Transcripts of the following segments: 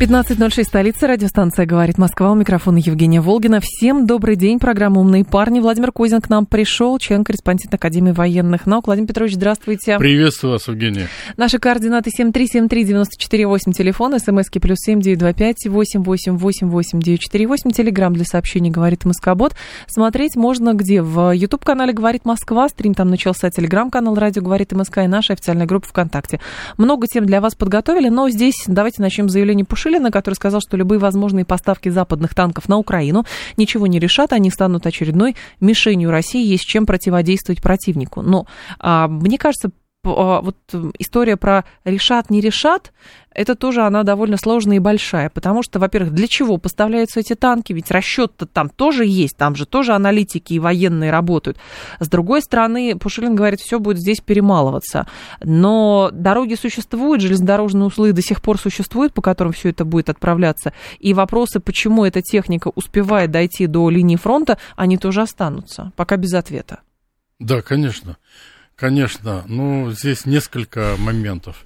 15.06, столица, радиостанция «Говорит Москва». У микрофона Евгения Волгина. Всем добрый день. Программа «Умные парни». Владимир Кузин к нам пришел, член-корреспондент Академии военных наук. Владимир Петрович, здравствуйте. Приветствую вас, Евгения. Наши координаты 7373948, телефон, смски плюс 7925 8888948, телеграмм для сообщений «Говорит Москобот». Смотреть можно где? В YouTube-канале «Говорит Москва», стрим там начался, телеграм-канал «Радио Говорит МСК» и наша официальная группа ВКонтакте. Много тем для вас подготовили, но здесь давайте начнем с заявления Пуши Шилина, который сказал, что любые возможные поставки западных танков на Украину ничего не решат, они станут очередной мишенью России, есть чем противодействовать противнику. Но а, мне кажется, вот история про решат, не решат, это тоже она довольно сложная и большая, потому что, во-первых, для чего поставляются эти танки, ведь расчет-то там тоже есть, там же тоже аналитики и военные работают. С другой стороны, Пушилин говорит, все будет здесь перемалываться, но дороги существуют, железнодорожные узлы до сих пор существуют, по которым все это будет отправляться, и вопросы, почему эта техника успевает дойти до линии фронта, они тоже останутся, пока без ответа. Да, конечно. Конечно, ну, здесь несколько моментов.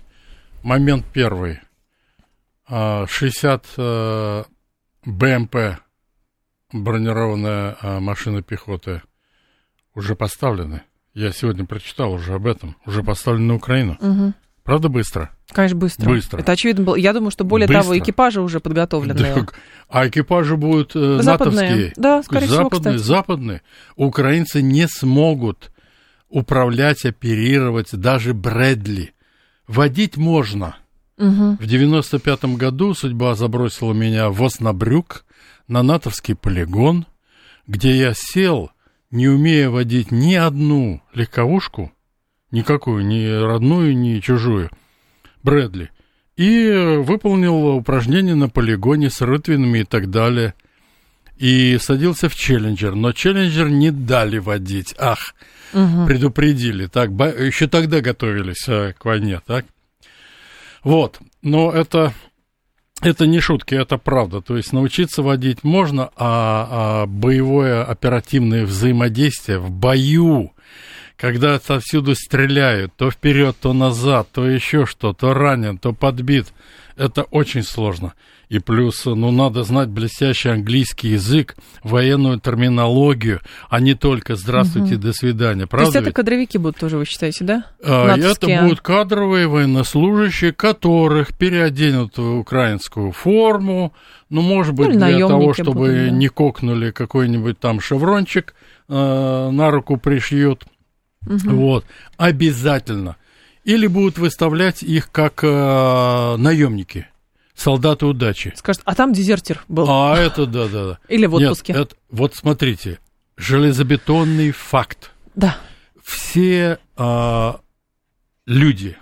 Момент первый. 60 а, э, БМП, бронированная а, машина пехоты, уже поставлены. Я сегодня прочитал уже об этом. Уже поставлены на Украину. Угу. Правда, быстро? Конечно, быстро. Быстро. Это очевидно было. Я думаю, что более быстро. того, экипажи уже подготовлены. Так, а экипажи будут э, западные. натовские. Да, скорее западные, всего, западные. Украинцы не смогут управлять, оперировать, даже Брэдли. Водить можно. Угу. В 95 году судьба забросила меня в Оснабрюк на натовский полигон, где я сел, не умея водить ни одну легковушку, никакую, ни родную, ни чужую, Брэдли, и выполнил упражнения на полигоне с рытвинами и так далее. И садился в Челленджер, но Челленджер не дали водить. Ах, угу. предупредили. Так, еще тогда готовились э, к войне, так? Вот, но это, это не шутки, это правда. То есть научиться водить можно, а, а боевое оперативное взаимодействие в бою, когда отовсюду стреляют, то вперед, то назад, то еще что, то ранен, то подбит, это очень сложно. И плюс, ну, надо знать блестящий английский язык, военную терминологию, а не только «здравствуйте, угу. до свидания». Правда То есть это кадровики будут тоже, вы считаете, да? А, это будут кадровые военнослужащие, которых переоденут в украинскую форму, ну, может быть, ну, для того, чтобы будут, да. не кокнули какой-нибудь там шеврончик, э, на руку пришьют. Угу. Вот, обязательно. Или будут выставлять их как э, наемники солдаты удачи. Скажет, а там дезертир был. А это да, да, да. Или в отпуске. Нет, это, вот смотрите, железобетонный факт. Да. Все а, люди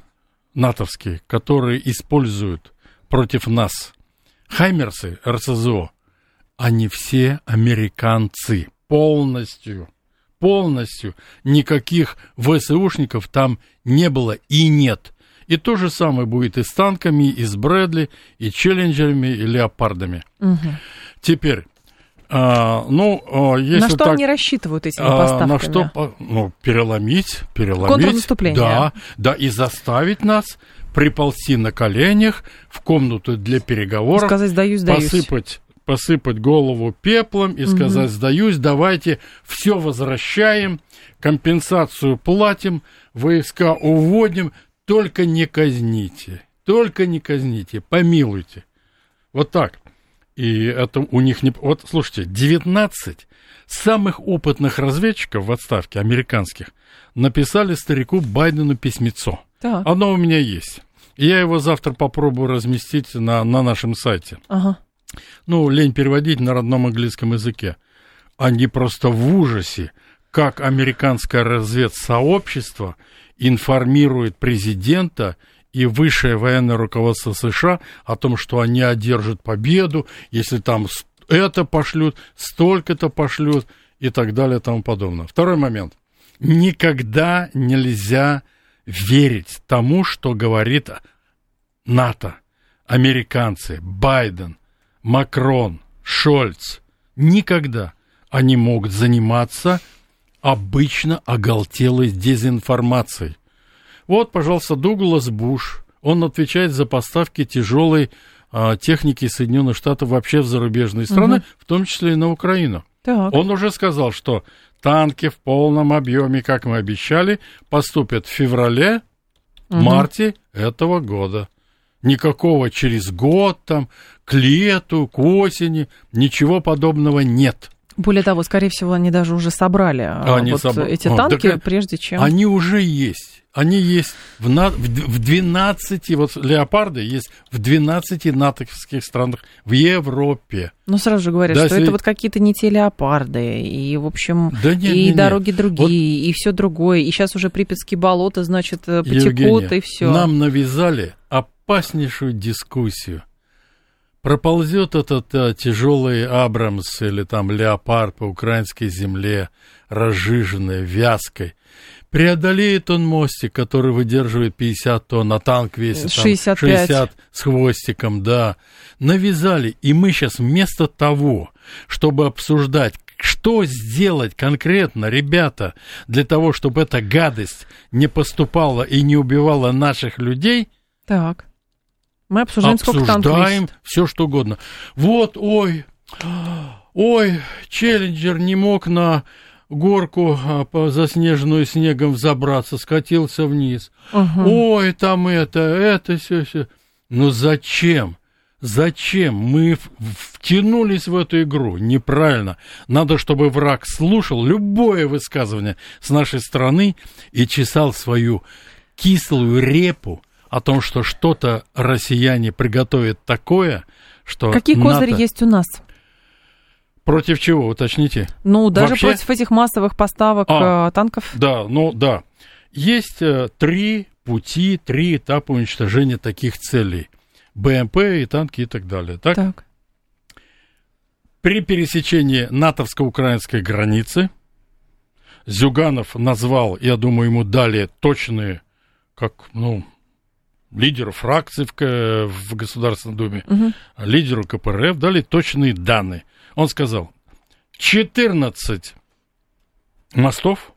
натовские, которые используют против нас Хаймерсы, РСЗО, они все американцы полностью. Полностью. Никаких ВСУшников там не было и нет. И то же самое будет и с танками, и с Брэдли, и Челленджерами, и Леопардами. Угу. Теперь, а, ну, а, если На что так, они рассчитывают этими поставками? А, на что, ну, переломить, переломить. Контрнаступление. Да, да, и заставить нас приползти на коленях в комнату для переговоров. Сказать, сдаюсь, сдаюсь. Посыпать посыпать голову пеплом и сказать, угу. сдаюсь, давайте все возвращаем, компенсацию платим, войска уводим, только не казните, только не казните, помилуйте. Вот так. И это у них не... Вот, слушайте, 19 самых опытных разведчиков в отставке, американских, написали старику Байдену письмецо. Да. Оно у меня есть. Я его завтра попробую разместить на, на нашем сайте. Ага. Ну, лень переводить на родном английском языке. Они просто в ужасе, как американское разведсообщество информирует президента и высшее военное руководство США о том, что они одержат победу, если там это пошлют, столько-то пошлют и так далее и тому подобное. Второй момент. Никогда нельзя верить тому, что говорит НАТО, американцы, Байден, Макрон, Шольц. Никогда они могут заниматься обычно оголтелой дезинформацией. Вот, пожалуйста, Дуглас Буш, он отвечает за поставки тяжелой а, техники Соединенных Штатов вообще в зарубежные страны, угу. в том числе и на Украину. Так. Он уже сказал, что танки в полном объеме, как мы обещали, поступят в феврале, угу. марте этого года. Никакого через год, там, к лету, к осени, ничего подобного нет. Более того, скорее всего, они даже уже собрали а, они вот собр... эти танки, а, прежде чем... Они уже есть. Они есть в, на... в 12, вот леопарды есть в 12 натовских странах в Европе. Ну, сразу же говорят, да, что если... это вот какие-то не те леопарды, и, в общем, да нет, и нет, дороги нет. другие, вот... и все другое. И сейчас уже Припятские болота, значит, э, потекут, Евгения, и все. Нам навязали опаснейшую дискуссию проползет этот а, тяжелый Абрамс или там Леопард по украинской земле, разжиженной, вязкой, преодолеет он мостик, который выдерживает 50 тонн, а танк весит 65. 60 с хвостиком, да. Навязали, и мы сейчас вместо того, чтобы обсуждать, что сделать конкретно, ребята, для того, чтобы эта гадость не поступала и не убивала наших людей, так. Мы обсуждаем, обсуждаем сколько танков все что угодно. Вот, ой, ой, Челленджер не мог на горку а, заснеженную снегом взобраться, скатился вниз. Угу. Ой, там это, это все, все. Но зачем? Зачем мы втянулись в эту игру? Неправильно. Надо, чтобы враг слушал любое высказывание с нашей стороны и чесал свою кислую репу о том, что что-то россияне приготовят такое, что Какие НАТО... козыри есть у нас? Против чего, уточните? Ну, даже Вообще... против этих массовых поставок а, э, танков. Да, ну да. Есть э, три пути, три этапа уничтожения таких целей. БМП и танки и так далее. Так? так. При пересечении натовско-украинской границы Зюганов назвал, я думаю, ему дали точные, как, ну, лидеру фракции в, в Государственной Думе, угу. лидеру КПРФ дали точные данные. Он сказал, 14 мостов,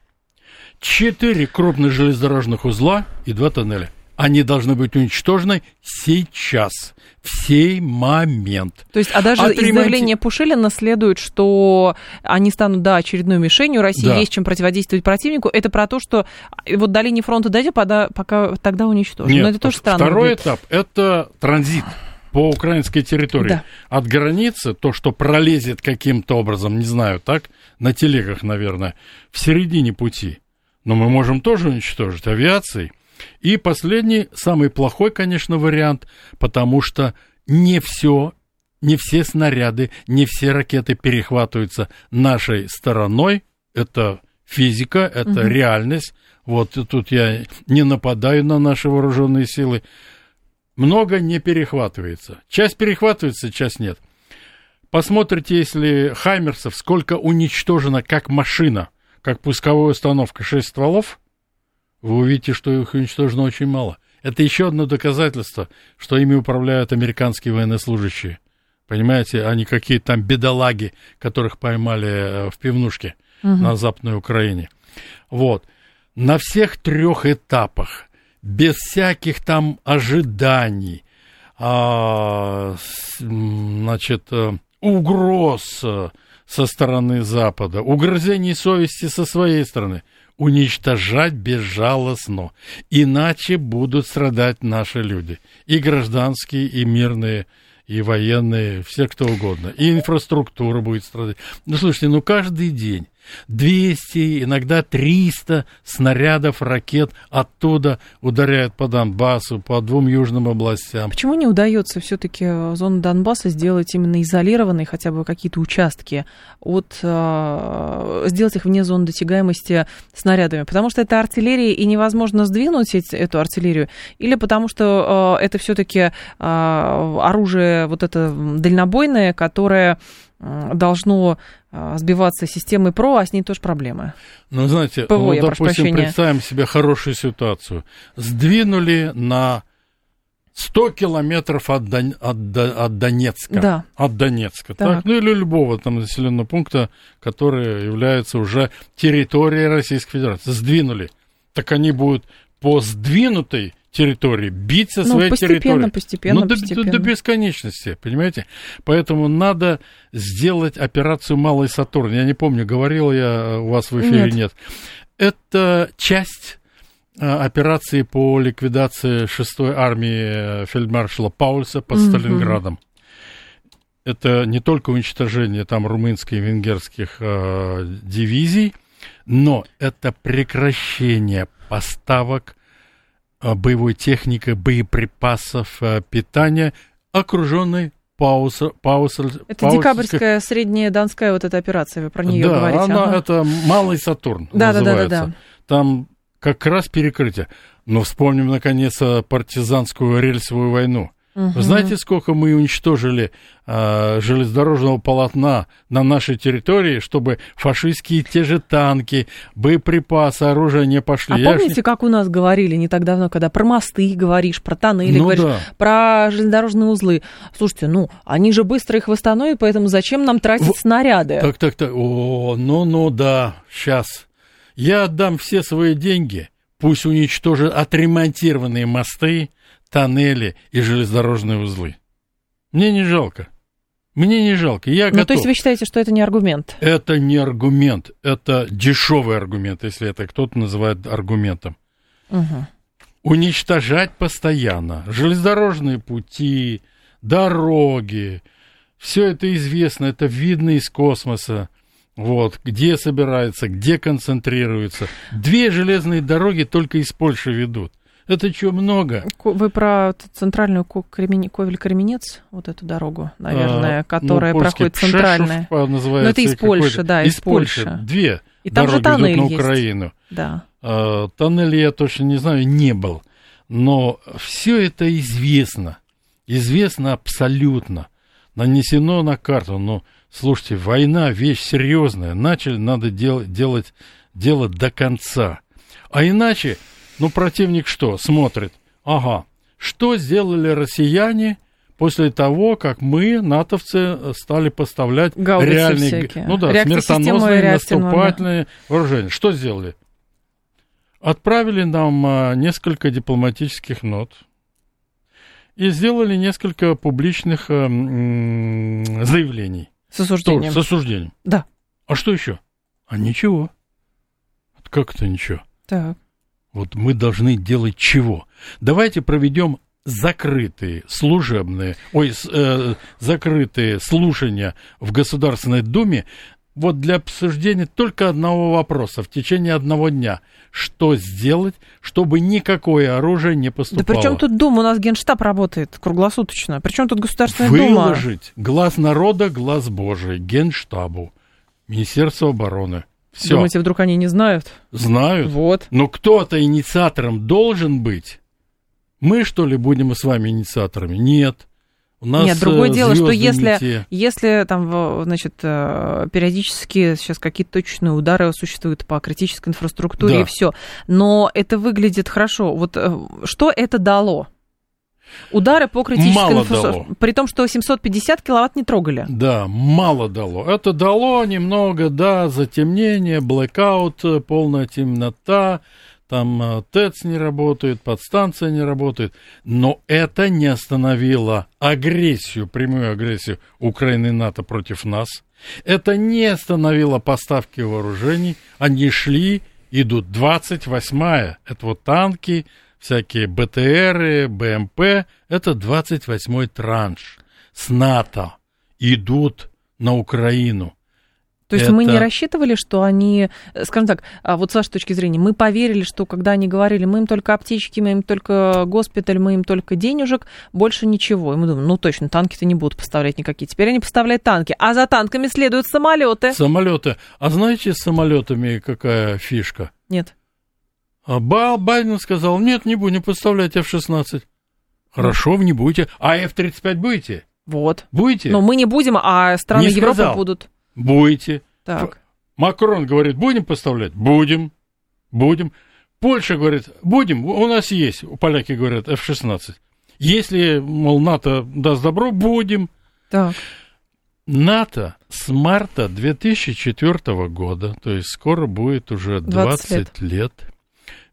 4 крупных железнодорожных узла и 2 тоннеля. Они должны быть уничтожены сейчас в сей момент. То есть, а даже Отремонти... из заявления Пушилина следует, что они станут, да, очередной мишенью, России да. есть чем противодействовать противнику. Это про то, что вот до линии фронта дойдет, пока, пока тогда уничтожим. Нет, Но это тоже странно. Второй будет. этап – это транзит по украинской территории. Да. От границы, то, что пролезет каким-то образом, не знаю, так, на телегах, наверное, в середине пути. Но мы можем тоже уничтожить авиацией – и последний, самый плохой, конечно, вариант, потому что не все, не все снаряды, не все ракеты перехватываются нашей стороной. Это физика, это угу. реальность. Вот тут я не нападаю на наши вооруженные силы. Много не перехватывается. Часть перехватывается, часть нет. Посмотрите, если Хаймерсов, сколько уничтожено как машина, как пусковая установка, 6 стволов – вы увидите, что их уничтожено очень мало. Это еще одно доказательство, что ими управляют американские военнослужащие. Понимаете, а не какие-то там бедолаги, которых поймали э, в пивнушке угу. на Западной Украине. Вот. На всех трех этапах, без всяких там ожиданий, а, значит, э, угроз э, со стороны Запада, угрызений совести со своей стороны – уничтожать безжалостно, иначе будут страдать наши люди, и гражданские, и мирные, и военные, все кто угодно, и инфраструктура будет страдать. Ну, слушайте, ну каждый день 200, иногда 300 снарядов, ракет оттуда ударяют по Донбассу, по двум южным областям. Почему не удается все-таки э, зону Донбасса сделать именно изолированной, хотя бы какие-то участки, от, э, сделать их вне зоны досягаемости снарядами? Потому что это артиллерия, и невозможно сдвинуть эту артиллерию, или потому что э, это все-таки оружие вот это дальнобойное, которое должно а, сбиваться системой ПРО, а с ней тоже проблемы. Ну, знаете, ПВО, ну, допустим, представим себе хорошую ситуацию. Сдвинули на 100 километров от, Дон, от, от Донецка. Да. От Донецка. Так. так. Ну, или любого там населенного пункта, который является уже территорией Российской Федерации. Сдвинули. Так они будут по сдвинутой территории, бить со ну, своей постепенно, территории. Постепенно, ну, постепенно. До, до, до бесконечности, понимаете? Поэтому надо сделать операцию «Малый Сатурн». Я не помню, говорил я у вас в эфире, нет. нет. Это часть а, операции по ликвидации 6-й армии фельдмаршала Паульса под угу. Сталинградом. Это не только уничтожение там румынских и венгерских э, дивизий, но это прекращение поставок боевой техникой, боеприпасов, а, питания, окруженной пауса, пауса, это паусовской... декабрьская средняя донская вот эта операция, вы про нее да, говорите. Она, ага. это малый Сатурн да, называется. Да, да, да, да. Там как раз перекрытие. Но вспомним, наконец, партизанскую рельсовую войну. Угу. Вы знаете, сколько мы уничтожили э, железнодорожного полотна на нашей территории, чтобы фашистские те же танки, боеприпасы, оружие не пошли? А Я помните, не... как у нас говорили не так давно, когда про мосты говоришь, про тоннели ну, говоришь, да. про железнодорожные узлы? Слушайте, ну, они же быстро их восстановят, поэтому зачем нам тратить в... снаряды? Так, так, так. О, ну-ну, да, сейчас. Я отдам все свои деньги, пусть уничтожат отремонтированные мосты, тоннели и железнодорожные узлы. Мне не жалко. Мне не жалко, я ну, готов. то есть вы считаете, что это не аргумент? Это не аргумент, это дешевый аргумент, если это кто-то называет аргументом. Угу. Уничтожать постоянно железнодорожные пути, дороги, все это известно, это видно из космоса. Вот, где собирается, где концентрируется. Две железные дороги только из Польши ведут. Это что, много? Вы про центральную Ковель-Кременец, вот эту дорогу, наверное, а, которая ну, проходит центральная. называется. Но это из Польши, да, из, из Польши. Польши. Две И там дороги же тоннель идут на Украину. Есть. Да. А, тоннели я точно не знаю, не был. Но все это известно. Известно абсолютно. Нанесено на карту. Но, слушайте, война вещь серьезная. Начали, надо дел, делать дело до конца. А иначе ну, противник что? Смотрит. Ага. Что сделали россияне после того, как мы, натовцы, стали поставлять Гаубицы реальные, всякие. ну да, смертоносные наступательные вооружения? Что сделали? Отправили нам а, несколько дипломатических нот и сделали несколько публичных м- заявлений. С осуждением. Что, с осуждением. Да. А что еще? А ничего. Как это ничего? Так. Вот мы должны делать чего? Давайте проведем закрытые служебные, ой, э, закрытые слушания в Государственной Думе вот для обсуждения только одного вопроса в течение одного дня. Что сделать, чтобы никакое оружие не поступало? Да при чем тут Дума? У нас Генштаб работает круглосуточно. Причем тут Государственная Выложить Дума? Выложить глаз народа, глаз Божий, Генштабу, Министерству обороны, все. Думаете, вдруг они не знают? Знают. Вот. Но кто-то инициатором должен быть. Мы, что ли, будем с вами инициаторами? Нет. У нас Нет, другое э, дело, что если, если там, значит, э, периодически сейчас какие-то точные удары существуют по критической инфраструктуре да. и все, но это выглядит хорошо. Вот э, что это дало? Удары по критической инфраструктуре. При том, что 750 киловатт не трогали. Да, мало дало. Это дало немного, да, затемнение, блэкаут, полная темнота, там э, ТЭЦ не работает, подстанция не работает. Но это не остановило агрессию, прямую агрессию Украины и НАТО против нас. Это не остановило поставки вооружений. Они шли, идут 28-я. Это вот танки, всякие БТРы, БМП, это 28-й транш с НАТО идут на Украину. То есть это... мы не рассчитывали, что они, э, скажем так, а вот с вашей точки зрения, мы поверили, что когда они говорили, мы им только аптечки, мы им только госпиталь, мы им только денежек, больше ничего. И мы думаем, ну точно, танки-то не будут поставлять никакие. Теперь они поставляют танки, а за танками следуют самолеты. Самолеты. А знаете, с самолетами какая фишка? Нет. А Байден сказал, нет, не будем поставлять F-16. Хорошо, вы не будете. А F-35 будете? Вот. Будете? Но мы не будем, а страны не Европы сказал. будут. Будете. Так. Макрон говорит, будем поставлять? Будем. Будем. Польша говорит, будем, у нас есть, поляки говорят, F-16. Если, мол, НАТО даст добро, будем. Так. НАТО с марта 2004 года, то есть скоро будет уже 20, 20 лет, лет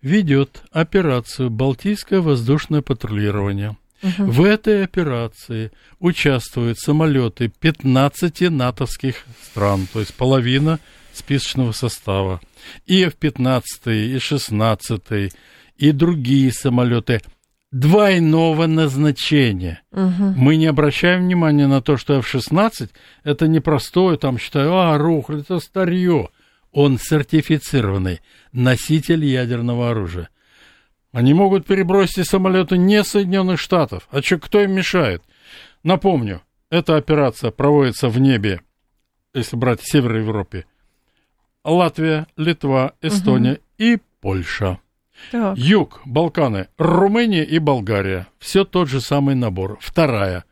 ведет операцию «Балтийское воздушное патрулирование». Угу. В этой операции участвуют самолеты 15 натовских стран, то есть половина списочного состава. И F-15, и 16, и другие самолеты двойного назначения. Угу. Мы не обращаем внимания на то, что F-16 это не простое, там считаю, а, рухль, это старье он сертифицированный носитель ядерного оружия. Они могут перебросить самолеты не Соединенных Штатов. А что, кто им мешает? Напомню, эта операция проводится в небе, если брать Северной Европе. Латвия, Литва, Эстония угу. и Польша. Так. Юг, Балканы, Румыния и Болгария. Все тот же самый набор. Вторая.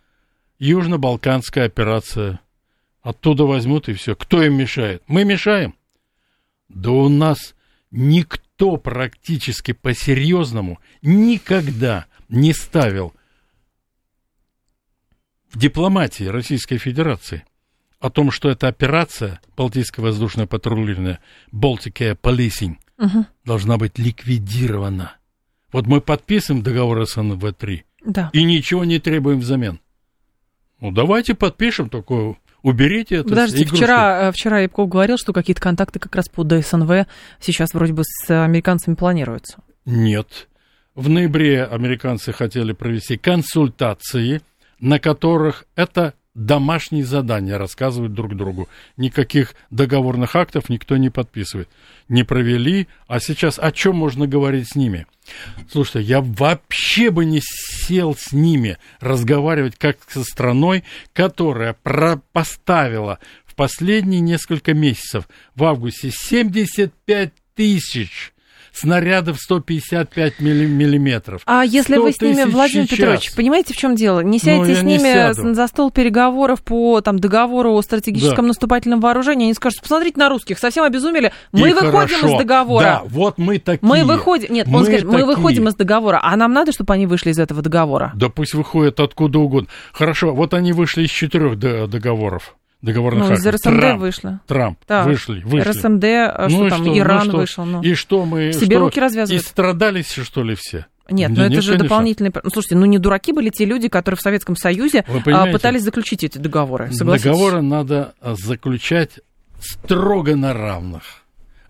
Южно-Балканская операция. Оттуда возьмут и все. Кто им мешает? Мы мешаем. Да у нас никто практически по-серьезному никогда не ставил в дипломатии Российской Федерации о том, что эта операция Балтийское воздушное патрулирование Baltic Air Policing угу. должна быть ликвидирована. Вот мы подписываем договор СНВ-3 да. и ничего не требуем взамен. Ну, давайте подпишем такое Уберите это. Подождите, вчера, э, вчера Япков говорил, что какие-то контакты как раз по ДСНВ сейчас вроде бы с американцами планируются. Нет. В ноябре американцы хотели провести консультации, на которых это домашние задания рассказывают друг другу. Никаких договорных актов никто не подписывает. Не провели, а сейчас о чем можно говорить с ними? Слушайте, я вообще бы не сел с ними разговаривать как со страной, которая поставила в последние несколько месяцев в августе 75 тысяч снарядов 155 миллиметров. А если вы с ними, Владимир сейчас. Петрович, понимаете, в чем дело? Не сядете ну, с ними за стол переговоров по там, договору о стратегическом да. наступательном вооружении, они скажут, посмотрите на русских, совсем обезумели, мы И выходим хорошо. из договора. Да, вот мы такие. Мы выходим, нет, мы он скажет, такие. мы выходим из договора, а нам надо, чтобы они вышли из этого договора? Да пусть выходят откуда угодно. Хорошо, вот они вышли из четырех договоров договорных ну, из РСМД Трамп, вышло. Трамп, так. вышли, вышли. РСМД, а ну что там, что, Иран ну что? вышел. Ну. И что мы... Себе что, руки развязывают. И страдались, что ли, все? Нет, но ну, это же конечно. дополнительный... Ну, слушайте, ну не дураки были те люди, которые в Советском Союзе а, пытались заключить эти договоры, Договоры надо а, заключать строго на равных.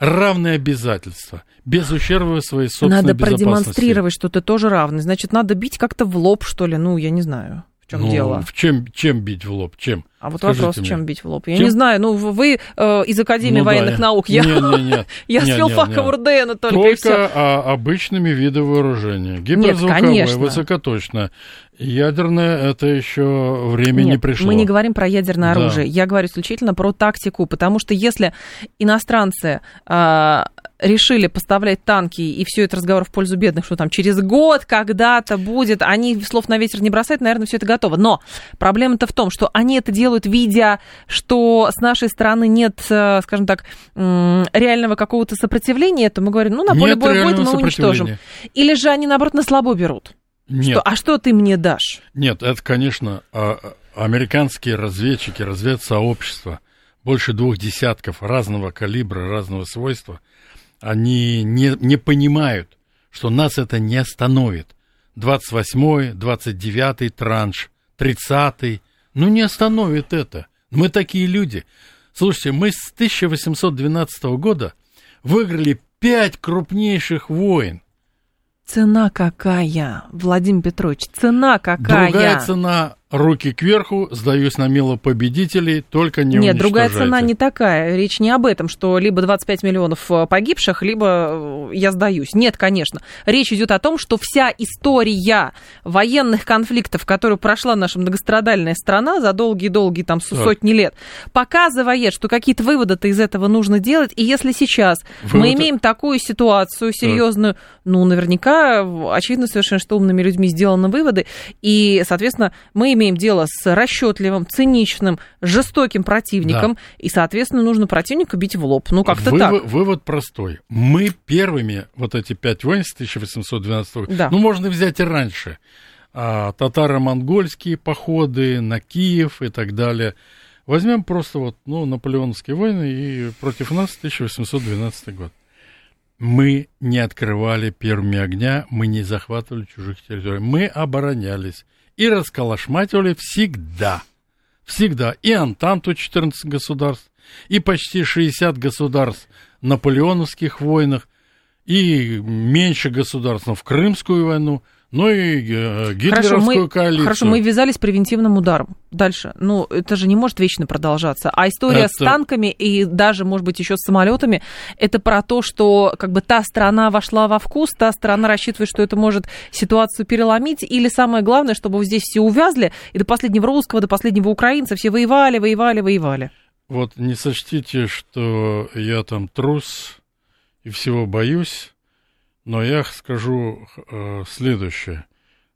Равные обязательства, без ущерба своей собственной Надо продемонстрировать, что ты тоже равный. Значит, надо бить как-то в лоб, что ли, ну, я не знаю в чем ну, дело. В чем, чем бить в лоб? Чем? А вот Скажите вопрос, мне. чем бить в лоб? Я чем? не знаю, ну вы э, из Академии ну, военных да, наук, я, не, не, не, я с филфака УРДН только, только и все. А, обычными видами вооружения. Гиперзвуковое, высокоточное. Ядерное это еще время Нет, не пришло. Мы не говорим про ядерное да. оружие. Я говорю исключительно про тактику, потому что если иностранцы э, решили поставлять танки, и все это разговор в пользу бедных, что там через год когда-то будет, они слов на ветер не бросают, наверное, все это готово. Но проблема-то в том, что они это делают, видя, что с нашей стороны нет, э, скажем так, реального какого-то сопротивления, то мы говорим, ну, на поле нет боя будет, мы уничтожим. Или же они, наоборот, на слабо берут. Нет. Что, а что ты мне дашь? Нет, это, конечно, а, а, американские разведчики, разведсообщества, больше двух десятков разного калибра, разного свойства, они не, не понимают, что нас это не остановит. 28-й, 29-й транш, 30-й, ну не остановит это. Мы такие люди. Слушайте, мы с 1812 года выиграли пять крупнейших войн. Цена какая, Владимир Петрович, цена какая? Другая цена руки кверху, сдаюсь на мило победителей, только не Нет, другая цена не такая. Речь не об этом, что либо 25 миллионов э, погибших, либо э, я сдаюсь. Нет, конечно. Речь идет о том, что вся история военных конфликтов, которую прошла наша многострадальная страна за долгие-долгие там сотни лет, показывает, что какие-то выводы-то из этого нужно делать. И если сейчас Вывод... мы имеем такую ситуацию серьезную, так. ну, наверняка, очевидно совершенно, что умными людьми сделаны выводы, и, соответственно, мы имеем дело с расчетливым, циничным, жестоким противником, да. и, соответственно, нужно противника бить в лоб. Ну, как-то Вы, так. Вывод простой. Мы первыми, вот эти пять войн с 1812 года, да. ну, можно взять и раньше, а, татаро-монгольские походы на Киев и так далее. Возьмем просто вот, ну, наполеоновские войны и против нас 1812 год. Мы не открывали первыми огня, мы не захватывали чужих территорий, мы оборонялись и расколошмативали всегда. Всегда. И Антанту 14 государств, и почти 60 государств в наполеоновских войнах, и меньше государств, в Крымскую войну – ну и э, гитлеровскую хорошо, мы, коалицию. Хорошо, мы ввязались превентивным ударом. Дальше. Ну, это же не может вечно продолжаться. А история это... с танками и даже, может быть, еще с самолетами, это про то, что как бы та страна вошла во вкус, та страна рассчитывает, что это может ситуацию переломить, или самое главное, чтобы здесь все увязли, и до последнего русского, до последнего украинца все воевали, воевали, воевали. Вот не сочтите, что я там трус и всего боюсь. Но я скажу э, следующее,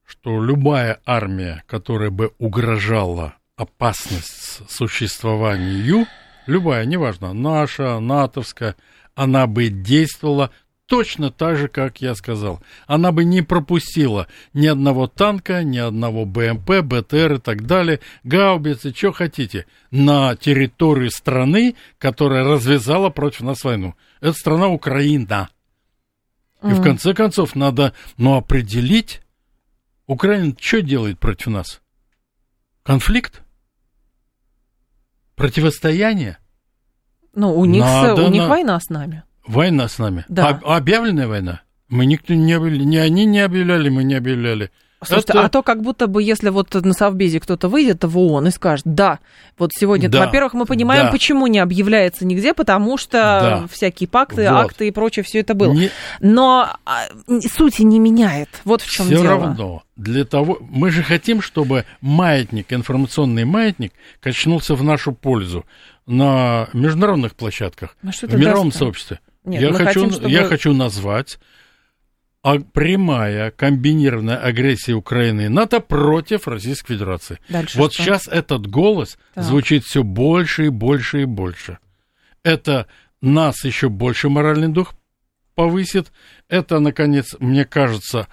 что любая армия, которая бы угрожала опасность существованию, любая, неважно, наша, натовская, она бы действовала точно так же, как я сказал. Она бы не пропустила ни одного танка, ни одного БМП, БТР и так далее, гаубицы, что хотите, на территории страны, которая развязала против нас войну. Это страна Украина. И в конце концов надо, ну, определить, Украина что делает против нас? Конфликт? Противостояние? Ну, у них, надо у них на... война с нами. Война с нами? Да. А, объявленная война? Мы никто не объявляли, ни они не объявляли, мы не объявляли. Слушайте, это... а то как будто бы, если вот на Совбезе кто-то выйдет в ООН и скажет, да, вот сегодня, да. во-первых, мы понимаем, да. почему не объявляется нигде, потому что да. всякие пакты, вот. акты и прочее, все это было. Не... Но а, сути не меняет. Вот в чем дело. Все равно. Для того, мы же хотим, чтобы маятник, информационный маятник, качнулся в нашу пользу на международных площадках, ну, в мировом даст, сообществе. Нет, я, хочу, хотим, чтобы... я хочу назвать а прямая комбинированная агрессия Украины и НАТО против Российской Федерации. Дальше вот что? сейчас этот голос так. звучит все больше и больше и больше. Это нас еще больше моральный дух повысит. Это, наконец, мне кажется,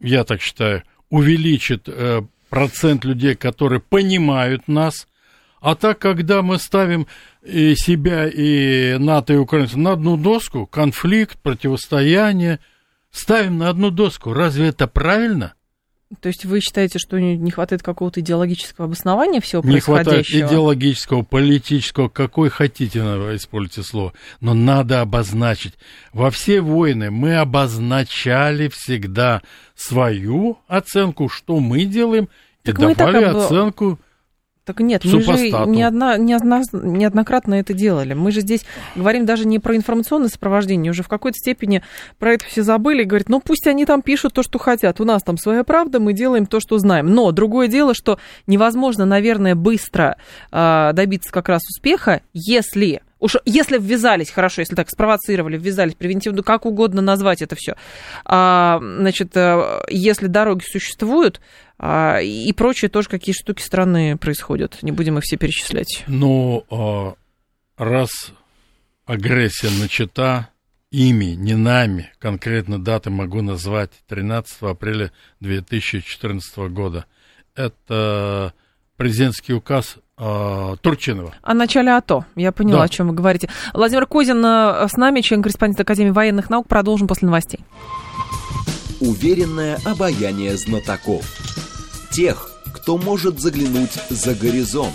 я так считаю, увеличит э, процент людей, которые понимают нас. А так, когда мы ставим и себя, и НАТО, и украинцев на одну доску, конфликт, противостояние – ставим на одну доску. Разве это правильно? То есть вы считаете, что не хватает какого-то идеологического обоснования всего не происходящего? Не хватает идеологического, политического, какой хотите, используйте слово. Но надо обозначить. Во все войны мы обозначали всегда свою оценку, что мы делаем, так и давали оценку так нет, мы же не одна, не одна, неоднократно это делали. Мы же здесь говорим даже не про информационное сопровождение, уже в какой-то степени про это все забыли. Говорят, ну пусть они там пишут то, что хотят. У нас там своя правда, мы делаем то, что знаем. Но другое дело, что невозможно, наверное, быстро э, добиться как раз успеха, если Уж если ввязались, хорошо, если так спровоцировали, ввязались превентивно, как угодно назвать это все. А, значит, э, если дороги существуют, и прочие тоже какие штуки странные происходят. Не будем их все перечислять. Ну, а, раз агрессия начата ими, не нами, конкретно даты могу назвать 13 апреля 2014 года. Это президентский указ э, Турчинова. О начале АТО. Я поняла, да. о чем вы говорите. Владимир Козин э, с нами, член-корреспондент Академии военных наук. Продолжим после новостей. Уверенное обаяние знатоков. Тех, кто может заглянуть за горизонт.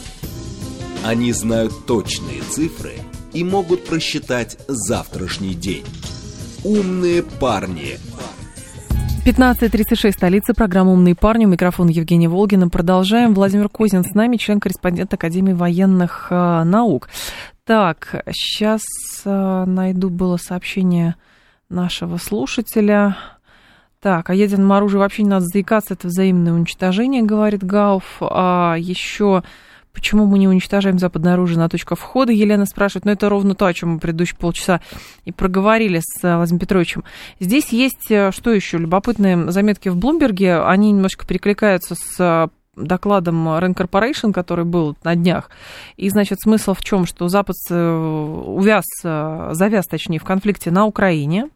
Они знают точные цифры и могут просчитать завтрашний день. Умные парни. 15.36, столица, программа «Умные парни», микрофон Евгения Волгина. Продолжаем. Владимир Козин с нами, член-корреспондент Академии военных э, наук. Так, сейчас э, найду было сообщение нашего слушателя. Так, о ядерном оружии вообще не надо заикаться, это взаимное уничтожение, говорит Гауф. А еще почему мы не уничтожаем западное оружие на точках входа, Елена спрашивает, но это ровно то, о чем мы предыдущие полчаса и проговорили с э, Владимиром Петровичем. Здесь есть, э, что еще, любопытные заметки в Блумберге, они немножко перекликаются с э, докладом Rand Corporation, который был на днях. И, значит, смысл в чем, что Запад увяз, завяз, точнее, в конфликте на Украине.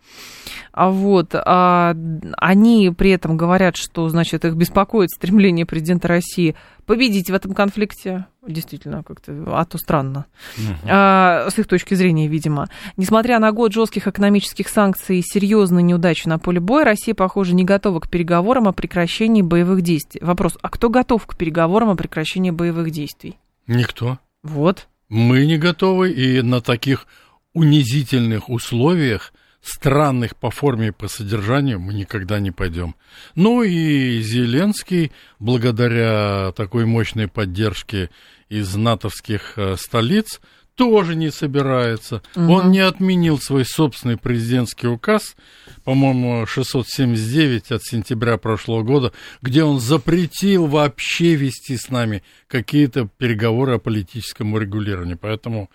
А вот, а они при этом говорят, что, значит, их беспокоит стремление президента России победить в этом конфликте. Действительно, как-то, а то странно. Угу. А, с их точки зрения, видимо. Несмотря на год жестких экономических санкций и серьезные неудачи на поле боя, Россия, похоже, не готова к переговорам о прекращении боевых действий. Вопрос, а кто готов к переговорам о прекращении боевых действий? Никто. Вот. Мы не готовы, и на таких унизительных условиях странных по форме и по содержанию мы никогда не пойдем. Ну и Зеленский, благодаря такой мощной поддержке из натовских э, столиц, тоже не собирается. Угу. Он не отменил свой собственный президентский указ, по-моему, 679 от сентября прошлого года, где он запретил вообще вести с нами какие-то переговоры о политическом урегулировании. Поэтому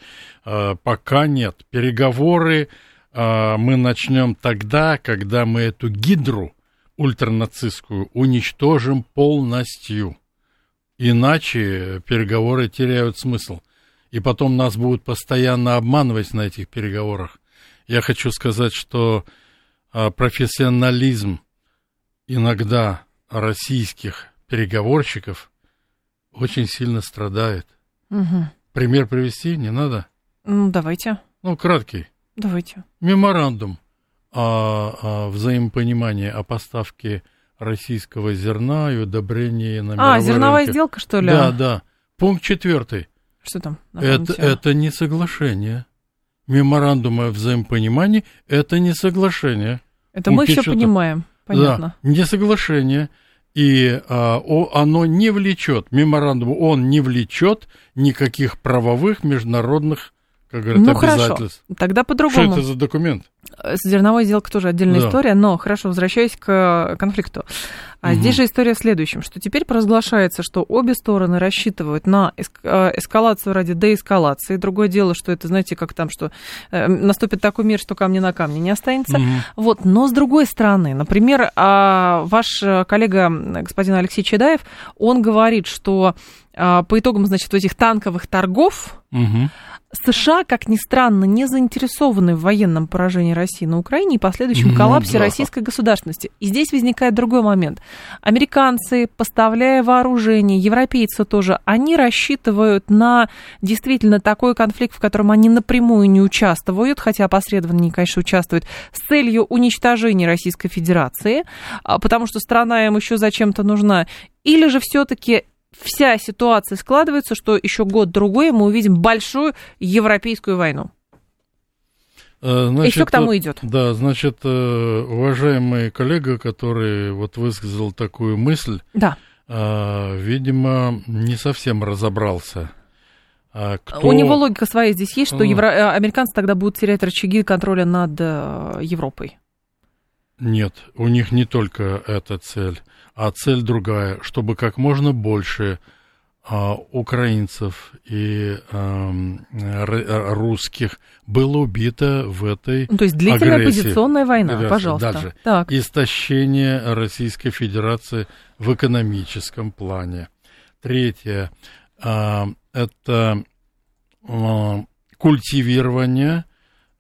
э, пока нет. Переговоры а, мы начнем тогда, когда мы эту гидру ультранацистскую уничтожим полностью. Иначе переговоры теряют смысл. И потом нас будут постоянно обманывать на этих переговорах. Я хочу сказать, что а, профессионализм иногда российских переговорщиков очень сильно страдает. Угу. Пример привести не надо? Ну, давайте. Ну, краткий. Давайте. Меморандум о, о взаимопонимании о поставке российского зерна и удобрении на А, зерновая рынке. сделка, что ли? Да, да. Пункт четвертый. Что там? Это, это не соглашение. Меморандум о взаимопонимании – это не соглашение. Это Пункт мы все понимаем, понятно. Да, не соглашение. И а, о, оно не влечет, меморандум, он не влечет никаких правовых международных как говорят, ну, хорошо. Тогда по-другому. Что это за документ? Зерновая сделка тоже отдельная да. история, но хорошо, возвращаясь к конфликту. А угу. здесь же история в следующем, что теперь провозглашается, что обе стороны рассчитывают на э, эскалацию ради деэскалации. Другое дело, что это, знаете, как там, что э, наступит такой мир, что камни на камне не останется. Угу. Вот. Но с другой стороны, например, а, ваш коллега господин Алексей Чедаев, он говорит, что а, по итогам, значит, этих танковых торгов угу. США, как ни странно, не заинтересованы в военном поражении России на Украине и последующем ну, коллапсе да. российской государственности. И здесь возникает другой момент. Американцы, поставляя вооружение, европейцы тоже, они рассчитывают на действительно такой конфликт, в котором они напрямую не участвуют, хотя опосредованно они, конечно, участвуют, с целью уничтожения Российской Федерации, а, потому что страна им еще зачем-то нужна. Или же все-таки вся ситуация складывается, что еще год-другой мы увидим большую европейскую войну. Значит, и все к тому идет. Да, значит, э, уважаемый коллега, который вот высказал такую мысль, да. Э, видимо, не совсем разобрался. А кто... У него логика своя здесь есть, что евро... Э, американцы тогда будут терять рычаги контроля над Европой. Нет, у них не только эта цель а цель другая, чтобы как можно больше а, украинцев и а, русских было убито в этой ну, То есть длительная агрессии. позиционная война, Дальше, пожалуйста. Дальше. Так. Истощение Российской Федерации в экономическом плане. Третье а, это а, культивирование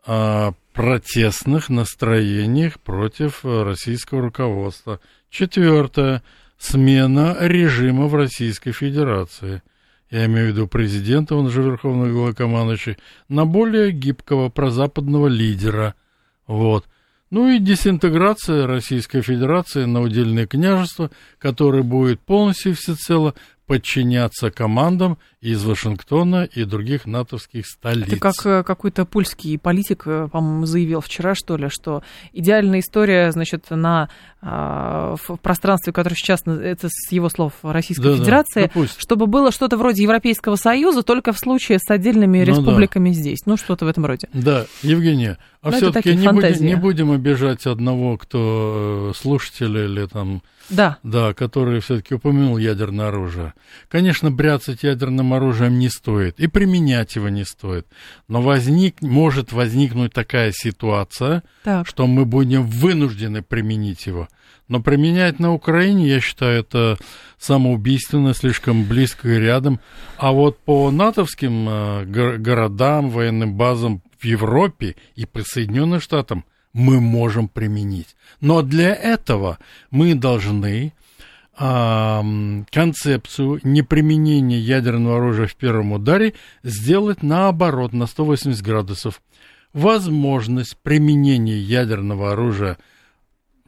а, протестных настроениях против российского руководства. Четвертое. Смена режима в Российской Федерации. Я имею в виду президента, он же верховный главнокомандующий, на более гибкого прозападного лидера. Вот. Ну и десинтеграция Российской Федерации на удельное княжество, которое будет полностью всецело подчиняться командам из Вашингтона и других натовских столиц. Это как э, какой-то польский политик, э, по-моему, заявил вчера, что ли, что идеальная история, значит, на а, в пространстве, которое сейчас, это с его слов, Российской да, Федерации, да, чтобы было что-то вроде Европейского Союза, только в случае с отдельными ну, республиками да. здесь. Ну, что-то в этом роде. Да, Евгения, а ну, все-таки не, будем, не будем обижать одного, кто э, слушатель или там да. Да, который все-таки упомянул ядерное оружие. Конечно, бряцать ядерным оружием не стоит, и применять его не стоит. Но возник, может возникнуть такая ситуация, так. что мы будем вынуждены применить его. Но применять на Украине, я считаю, это самоубийственно, слишком близко и рядом. А вот по натовским э, городам, военным базам в Европе и по Соединенным Штатам мы можем применить. Но для этого мы должны концепцию неприменения ядерного оружия в первом ударе сделать наоборот, на 180 градусов. Возможность применения ядерного оружия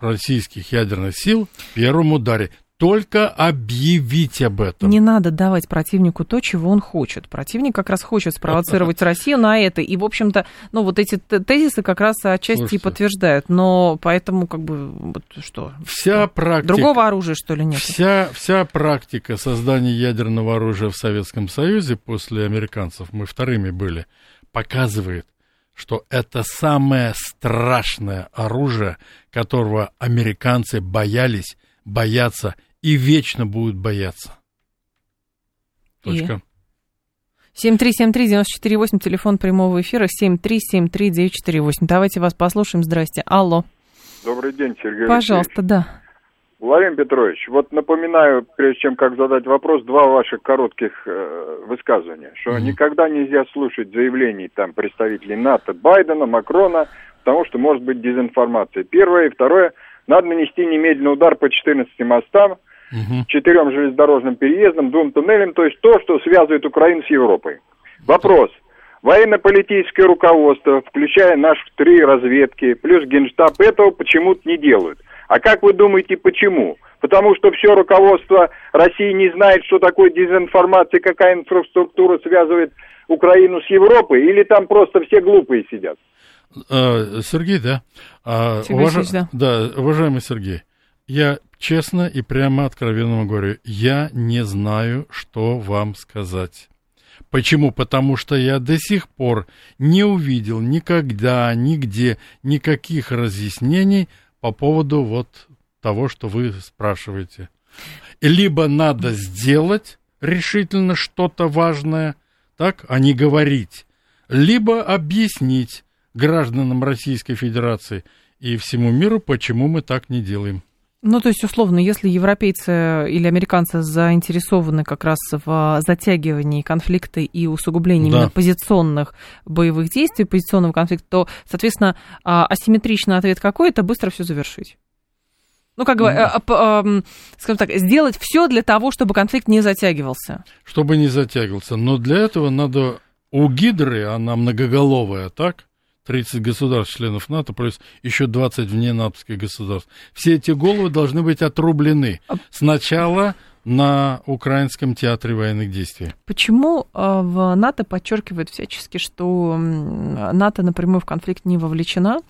российских ядерных сил в первом ударе только объявить об этом. Не надо давать противнику то, чего он хочет. Противник как раз хочет спровоцировать Россию на это. И, в общем-то, ну, вот эти тезисы как раз отчасти Слушайте, подтверждают. Но поэтому, как бы, вот что? Вся практика... Другого оружия, что ли, нет? Вся, вся практика создания ядерного оружия в Советском Союзе после американцев, мы вторыми были, показывает, что это самое страшное оружие, которого американцы боялись, боятся и вечно будут бояться. Точка. 7373948, телефон прямого эфира, 7373948. Давайте вас послушаем. Здрасте. Алло. Добрый день, Сергей Пожалуйста, Алексеевич. да. Владимир Петрович, вот напоминаю, прежде чем как задать вопрос, два ваших коротких э, высказывания, что mm-hmm. никогда нельзя слушать заявлений там представителей НАТО, Байдена, Макрона, потому что может быть дезинформация. Первое. И второе, надо нанести немедленный удар по 14 мостам, угу. четырем железнодорожным переездам, двум туннелям, то есть то, что связывает Украину с Европой. Вопрос. Военно-политическое руководство, включая наши три разведки, плюс Генштаб, этого почему-то не делают. А как вы думаете, почему? Потому что все руководство России не знает, что такое дезинформация, какая инфраструктура связывает Украину с Европой, или там просто все глупые сидят? А, Сергей, да. А, уваж... да. Да, уважаемый Сергей, я честно и прямо откровенно вам говорю, я не знаю, что вам сказать. Почему? Потому что я до сих пор не увидел никогда, нигде никаких разъяснений по поводу вот того, что вы спрашиваете. Либо надо сделать решительно что-то важное, так, а не говорить, либо объяснить гражданам Российской Федерации и всему миру, почему мы так не делаем. Ну, то есть, условно, если европейцы или американцы заинтересованы как раз в затягивании конфликта и усугублении да. именно позиционных боевых действий, позиционного конфликта, то, соответственно, а, асимметричный ответ какой? Это быстро все завершить. Ну, как бы, mm. скажем так, сделать все для того, чтобы конфликт не затягивался. Чтобы не затягивался. Но для этого надо у Гидры, она многоголовая, так? 30 государств, членов НАТО, плюс еще 20 вне натовских государств. Все эти головы должны быть отрублены. А Сначала на Украинском театре военных действий. Почему а, в НАТО подчеркивают всячески, что НАТО напрямую в конфликт не вовлечена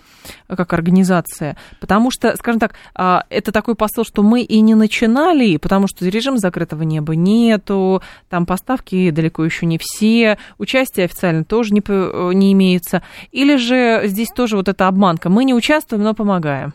как организация? Потому что, скажем так, а, это такой посыл, что мы и не начинали, потому что режим закрытого неба нету, там поставки далеко еще не все, участие официально тоже не, не имеется. Или же здесь тоже вот эта обманка. Мы не участвуем, но помогаем.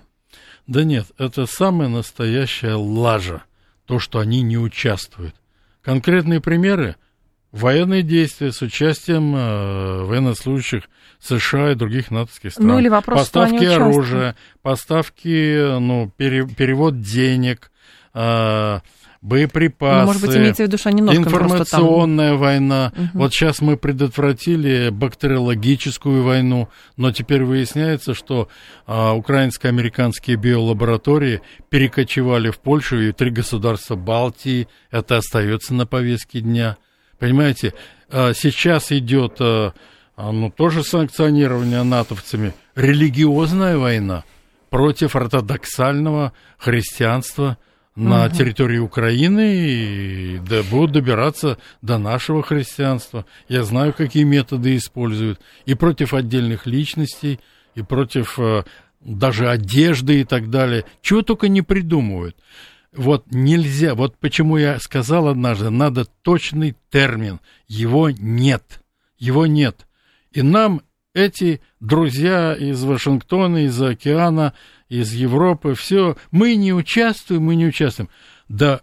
Да нет, это самая настоящая лажа то, что они не участвуют. Конкретные примеры – военные действия с участием э, военнослужащих США и других натовских стран. Ну или вопрос, поставки оружия, поставки, ну, пере, перевод денег, э, боеприпасы. Может быть, имеется в виду, что они немножко Информационная там... война. Угу. Вот сейчас мы предотвратили бактериологическую войну, но теперь выясняется, что а, украинско-американские биолаборатории перекочевали в Польшу, и три государства Балтии, это остается на повестке дня. Понимаете, а, сейчас идет, а, а, ну, тоже санкционирование натовцами, религиозная война против ортодоксального христианства – на угу. территории Украины и да, будут добираться до нашего христианства. Я знаю, какие методы используют. И против отдельных личностей, и против э, даже одежды и так далее. Чего только не придумывают. Вот нельзя, вот почему я сказал однажды, надо точный термин. Его нет. Его нет. И нам эти друзья из Вашингтона, из океана, из Европы, все, мы не участвуем, мы не участвуем. Да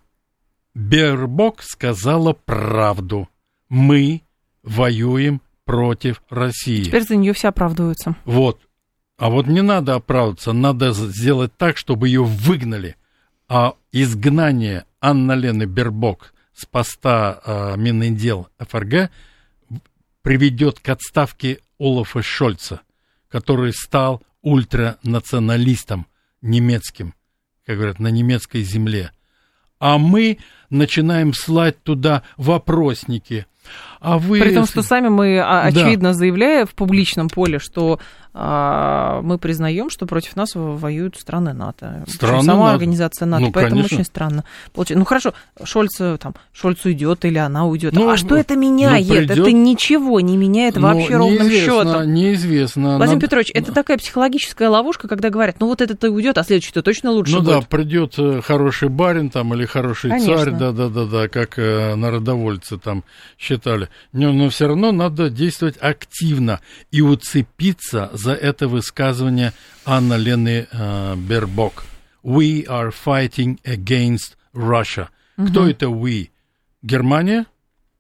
Бербок сказала правду. Мы воюем против России. Теперь за нее все оправдываются. Вот. А вот не надо оправдываться, надо сделать так, чтобы ее выгнали. А изгнание Анна Лены Бербок с поста э, Миндел ФРГ приведет к отставке Олафа Шольца, который стал ультранационалистом немецким, как говорят, на немецкой земле. А мы начинаем слать туда вопросники. А вы... При том, что сами мы, а, очевидно, да. заявляя в публичном поле, что а, мы признаем, что против нас воюют страны НАТО. Страны Сама НАТО. организация НАТО. Ну, поэтому конечно. очень странно. Получается. Ну хорошо, Шольц, там, Шольц уйдет или она уйдет. Ну, а что это меняет? Ну, придет... Это ничего не меняет ну, вообще ровным счетом. Неизвестно. Владимир Надо... Петрович, это такая психологическая ловушка, когда говорят, ну вот этот-то уйдет, а следующий-то точно лучше Ну будет. да, придет э, хороший барин там или хороший конечно. царь, да-да-да, как э, народовольцы там считали. Но, но все равно надо действовать активно и уцепиться за это высказывание Анны Лены э, Бербок. We are fighting against Russia. Угу. Кто это we? Германия,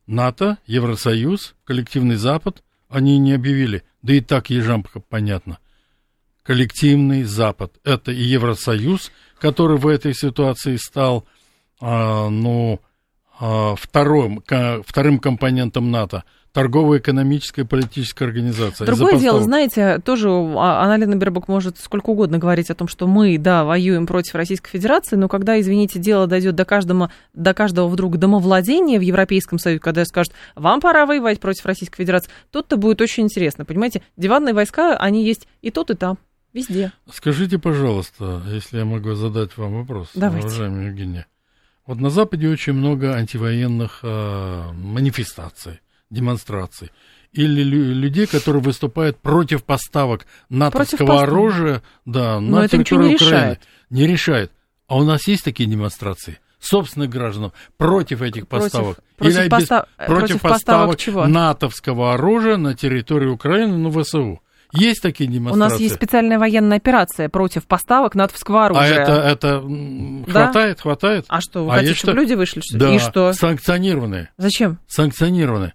НАТО, Евросоюз, коллективный Запад. Они не объявили. Да и так ежам понятно. Коллективный Запад. Это и Евросоюз, который в этой ситуации стал, э, ну, вторым, вторым компонентом НАТО – торговая, экономическая, политическая организация. Другое дело, знаете, тоже Аналина Бербок может сколько угодно говорить о том, что мы, да, воюем против Российской Федерации, но когда, извините, дело дойдет до каждого, до каждого вдруг домовладения в Европейском Союзе, когда скажут, вам пора воевать против Российской Федерации, тут-то будет очень интересно, понимаете? Диванные войска, они есть и тут, и там. Везде. Скажите, пожалуйста, если я могу задать вам вопрос, Давайте. уважаемая Евгения. Вот на Западе очень много антивоенных э, манифестаций демонстраций, или людей, которые выступают против поставок натовского против оружия да, Но на территорию Украины. Решает. Не решает. А у нас есть такие демонстрации? собственных граждан против этих против, поставок против или постав... без... против, против поставок, поставок натовского оружия на территорию Украины, ну, ВСУ. Есть такие демонстрации? У нас есть специальная военная операция против поставок натовского оружия. А это, это да? хватает, хватает? А что, вы а хотите, чтобы люди вышли? Что да, И что? санкционированные. Зачем? Санкционированные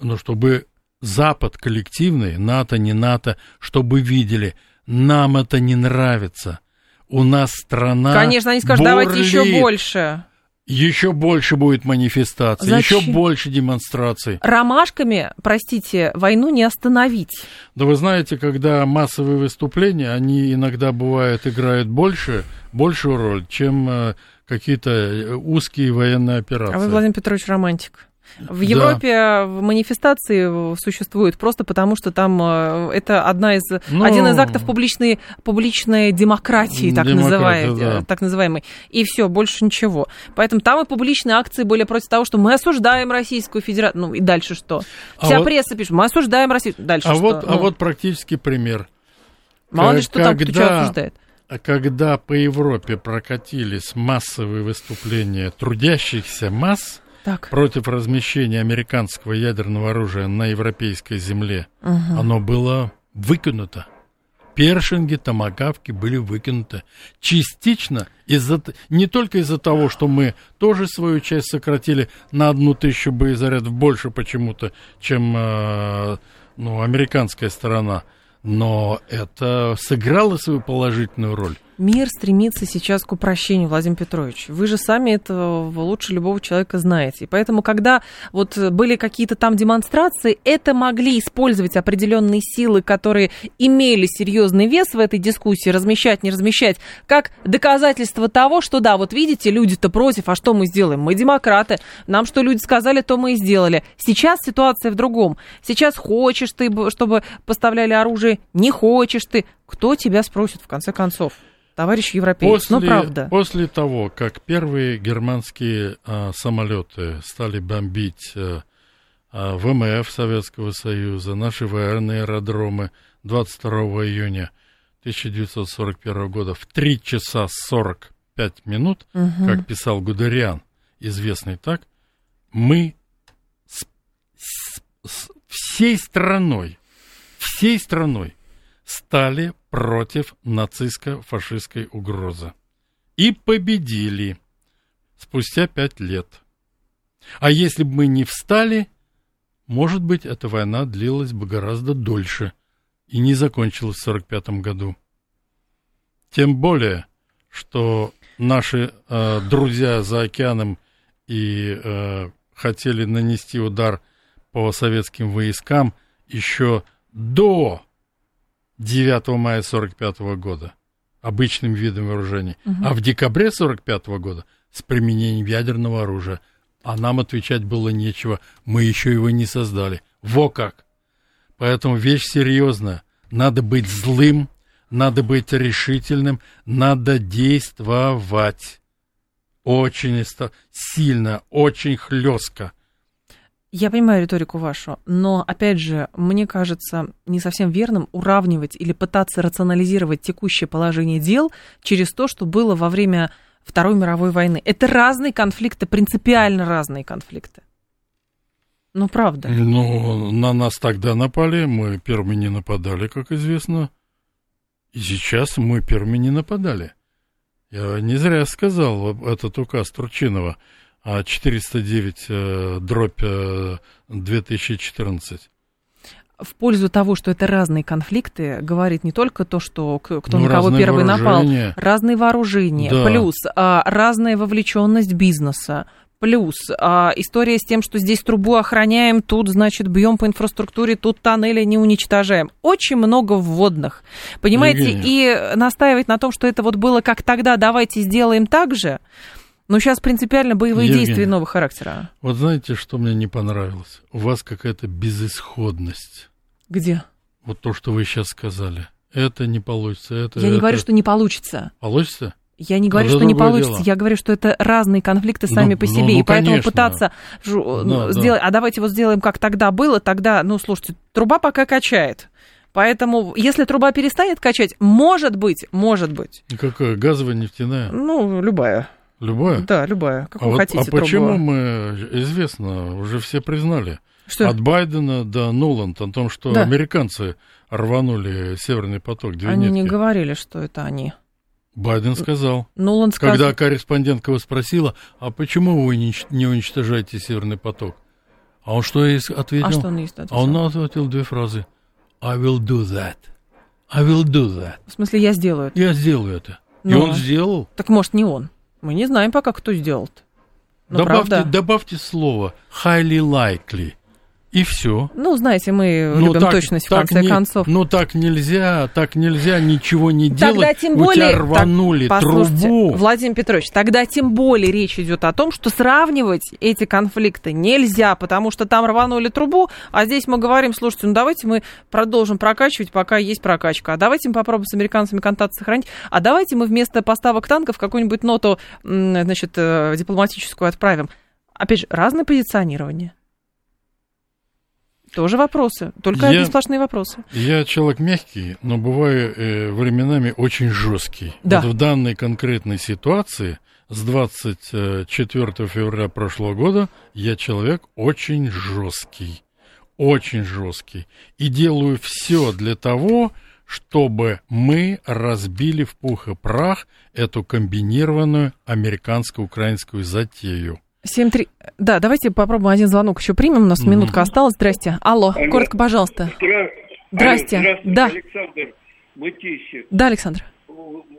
но чтобы Запад коллективный, НАТО, не НАТО, чтобы видели, нам это не нравится. У нас страна. Конечно, они скажут, бурлит. давайте еще больше. Еще больше будет манифестаций, Зачем? еще больше демонстраций. Ромашками, простите, войну не остановить. Да вы знаете, когда массовые выступления, они иногда бывают, играют больше, большую роль, чем э, какие-то э, узкие военные операции. А вы, Владимир Петрович, романтик. В Европе да. манифестации существуют просто потому, что там э, это одна из, ну, один из актов публичной, публичной демократии, так, называемой, да. так называемой. И все, больше ничего. Поэтому там и публичные акции были против того, что мы осуждаем Российскую Федерацию. Ну и дальше что? А Вся а пресса вот, пишет, мы осуждаем Россию. Дальше а что? Вот, а ну. А вот практический пример. Мало ли, что там кто что осуждает. Когда по Европе прокатились массовые выступления трудящихся масс, так. против размещения американского ядерного оружия на европейской земле, угу. оно было выкинуто. Першинги, томагавки были выкинуты. Частично, из-за, не только из-за того, что мы тоже свою часть сократили на одну тысячу боезарядов больше почему-то, чем э, ну, американская сторона, но это сыграло свою положительную роль. Мир стремится сейчас к упрощению, Владимир Петрович. Вы же сами это лучше любого человека знаете. И поэтому, когда вот были какие-то там демонстрации, это могли использовать определенные силы, которые имели серьезный вес в этой дискуссии, размещать, не размещать, как доказательство того, что да, вот видите, люди-то против, а что мы сделаем? Мы демократы, нам что люди сказали, то мы и сделали. Сейчас ситуация в другом. Сейчас хочешь ты, чтобы поставляли оружие, не хочешь ты. Кто тебя спросит, в конце концов? Товарищ европеец, после, но правда. После того, как первые германские а, самолеты стали бомбить а, а, ВМФ Советского Союза, наши военные аэродромы 22 июня 1941 года в 3 часа 45 минут, угу. как писал Гудериан, известный так, мы с, с, с всей страной, всей страной стали против нацистско-фашистской угрозы. И победили спустя пять лет. А если бы мы не встали, может быть, эта война длилась бы гораздо дольше и не закончилась в 1945 году. Тем более, что наши э, друзья за океаном и э, хотели нанести удар по советским войскам еще до 9 мая 1945 года обычным видом вооружений, угу. а в декабре 1945 года с применением ядерного оружия. А нам отвечать было нечего, мы еще его не создали. Во как! Поэтому вещь серьезная. Надо быть злым, надо быть решительным, надо действовать. Очень сильно, очень хлестко. Я понимаю риторику вашу, но, опять же, мне кажется не совсем верным уравнивать или пытаться рационализировать текущее положение дел через то, что было во время Второй мировой войны. Это разные конфликты, принципиально разные конфликты. Ну, правда. Ну, на нас тогда напали, мы первыми не нападали, как известно. И сейчас мы первыми не нападали. Я не зря сказал этот указ Турчинова – 409 э, дробь 2014. Э, в пользу того, что это разные конфликты, говорит не только то, что кто ну, на кого первый напал, разные вооружения, да. плюс а, разная вовлеченность бизнеса, плюс а, история с тем, что здесь трубу охраняем, тут, значит, бьем по инфраструктуре, тут тоннели не уничтожаем. Очень много вводных. Понимаете, Евгения. и настаивать на том, что это вот было как тогда, давайте сделаем так же, но сейчас принципиально боевые Евгений, действия нового характера. Вот знаете, что мне не понравилось? У вас какая-то безысходность. Где? Вот то, что вы сейчас сказали. Это не получится. Это, Я не это... говорю, что не получится. Получится? Я не говорю, это что не получится. Дело. Я говорю, что это разные конфликты сами ну, по себе. Ну, ну, и поэтому конечно. пытаться да, сделать, да. а давайте вот сделаем, как тогда было, тогда, ну, слушайте, труба пока качает. Поэтому, если труба перестанет качать, может быть, может быть. Какая? Газовая, нефтяная? Ну, любая. Любое? Да, любая. Как а вы вот, хотите. А почему мы, известно, уже все признали, что? от Байдена до Нуланда, о том, что да. американцы рванули Северный поток. Две они нитки. не говорили, что это они. Байден сказал. Нуланд сказал. Когда корреспондентка его спросила, а почему вы не уничтожаете Северный поток? А он что ответил? А что он есть ответил? А он ответил две фразы. I will do that. I will do that. В смысле, я сделаю это? Я сделаю это. Но... И он сделал. Так может, не он? Мы не знаем пока, кто сделал-то. добавьте, добавьте слово highly likely. И все. Ну, знаете, мы ну, любим так, точность, так в конце не, концов. Ну, так нельзя, так нельзя ничего не тогда делать. Тем более, У тебя рванули так, трубу. Владимир Петрович, тогда тем более речь идет о том, что сравнивать эти конфликты нельзя, потому что там рванули трубу, а здесь мы говорим, слушайте, ну давайте мы продолжим прокачивать, пока есть прокачка. А давайте мы попробуем с американцами контакт сохранить. А давайте мы вместо поставок танков какую-нибудь ноту, значит, э, дипломатическую отправим. Опять же, разное позиционирование. Тоже вопросы, только я, одни сплошные вопросы. Я человек мягкий, но бываю э, временами очень жесткий. Да. Вот в данной конкретной ситуации с 24 февраля прошлого года я человек очень жесткий, очень жесткий. И делаю все для того, чтобы мы разбили в пух и прах эту комбинированную американско-украинскую затею. 7-3. Да, давайте попробуем один звонок еще примем. У нас mm-hmm. минутка осталась. Здрасте. Алло, Алло. коротко, пожалуйста. Здра... Здрасте. Алло, здравствуйте, да. Александр Мытищев. Да, Александр.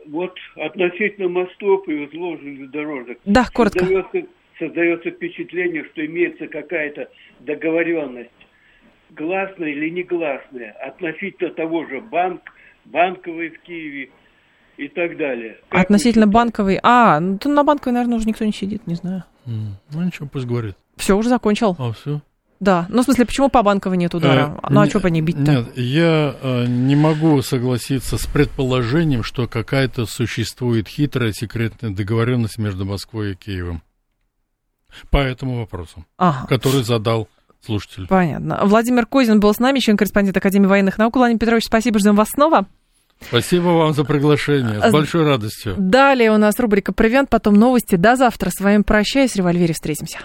Вот относительно мостов и узлов железнодорожных. Да, коротко. Создается, создается впечатление, что имеется какая-то договоренность, гласная или негласная, относительно того же банк, банковой в Киеве и так далее. Как относительно банковой? А, ну на банковой, наверное, уже никто не сидит, не знаю. Ну ничего, пусть говорит. Все, уже закончил. А, все? Да, ну в смысле, почему по банковой нет удара? Э, ну а не- что по ней бить-то? Нет, я э, не могу согласиться с предположением, что какая-то существует хитрая секретная договоренность между Москвой и Киевом. По этому вопросу, Ага. который задал слушатель. Понятно. Владимир Козин был с нами, член-корреспондент Академии военных наук. Владимир Петрович, спасибо, ждем вас снова. Спасибо вам за приглашение. С большой радостью. Далее у нас рубрика «Привент», потом новости. До завтра. С вами прощаюсь. В револьвере встретимся.